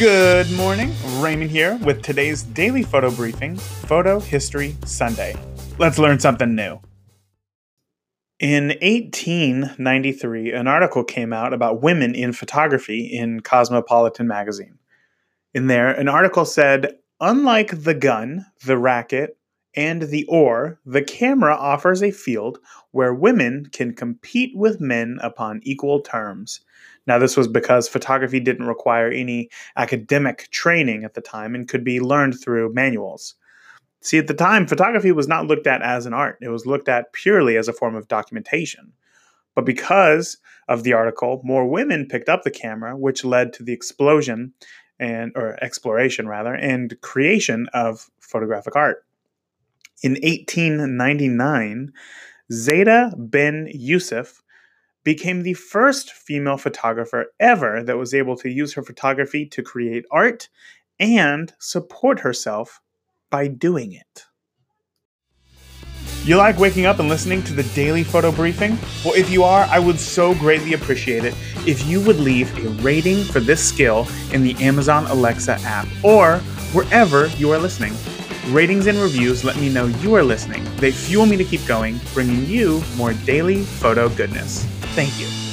Good morning, Raymond here with today's daily photo briefing, Photo History Sunday. Let's learn something new. In 1893, an article came out about women in photography in Cosmopolitan magazine. In there, an article said, unlike the gun, the racket, and the oar, the camera offers a field where women can compete with men upon equal terms. Now, this was because photography didn't require any academic training at the time and could be learned through manuals. See, at the time, photography was not looked at as an art, it was looked at purely as a form of documentation. But because of the article, more women picked up the camera, which led to the explosion and or exploration rather and creation of photographic art. In 1899, Zaida Ben-Yusuf became the first female photographer ever that was able to use her photography to create art and support herself by doing it. You like waking up and listening to the daily photo briefing? Well, if you are, I would so greatly appreciate it if you would leave a rating for this skill in the Amazon Alexa app or wherever you are listening. Ratings and reviews let me know you are listening. They fuel me to keep going, bringing you more daily photo goodness. Thank you.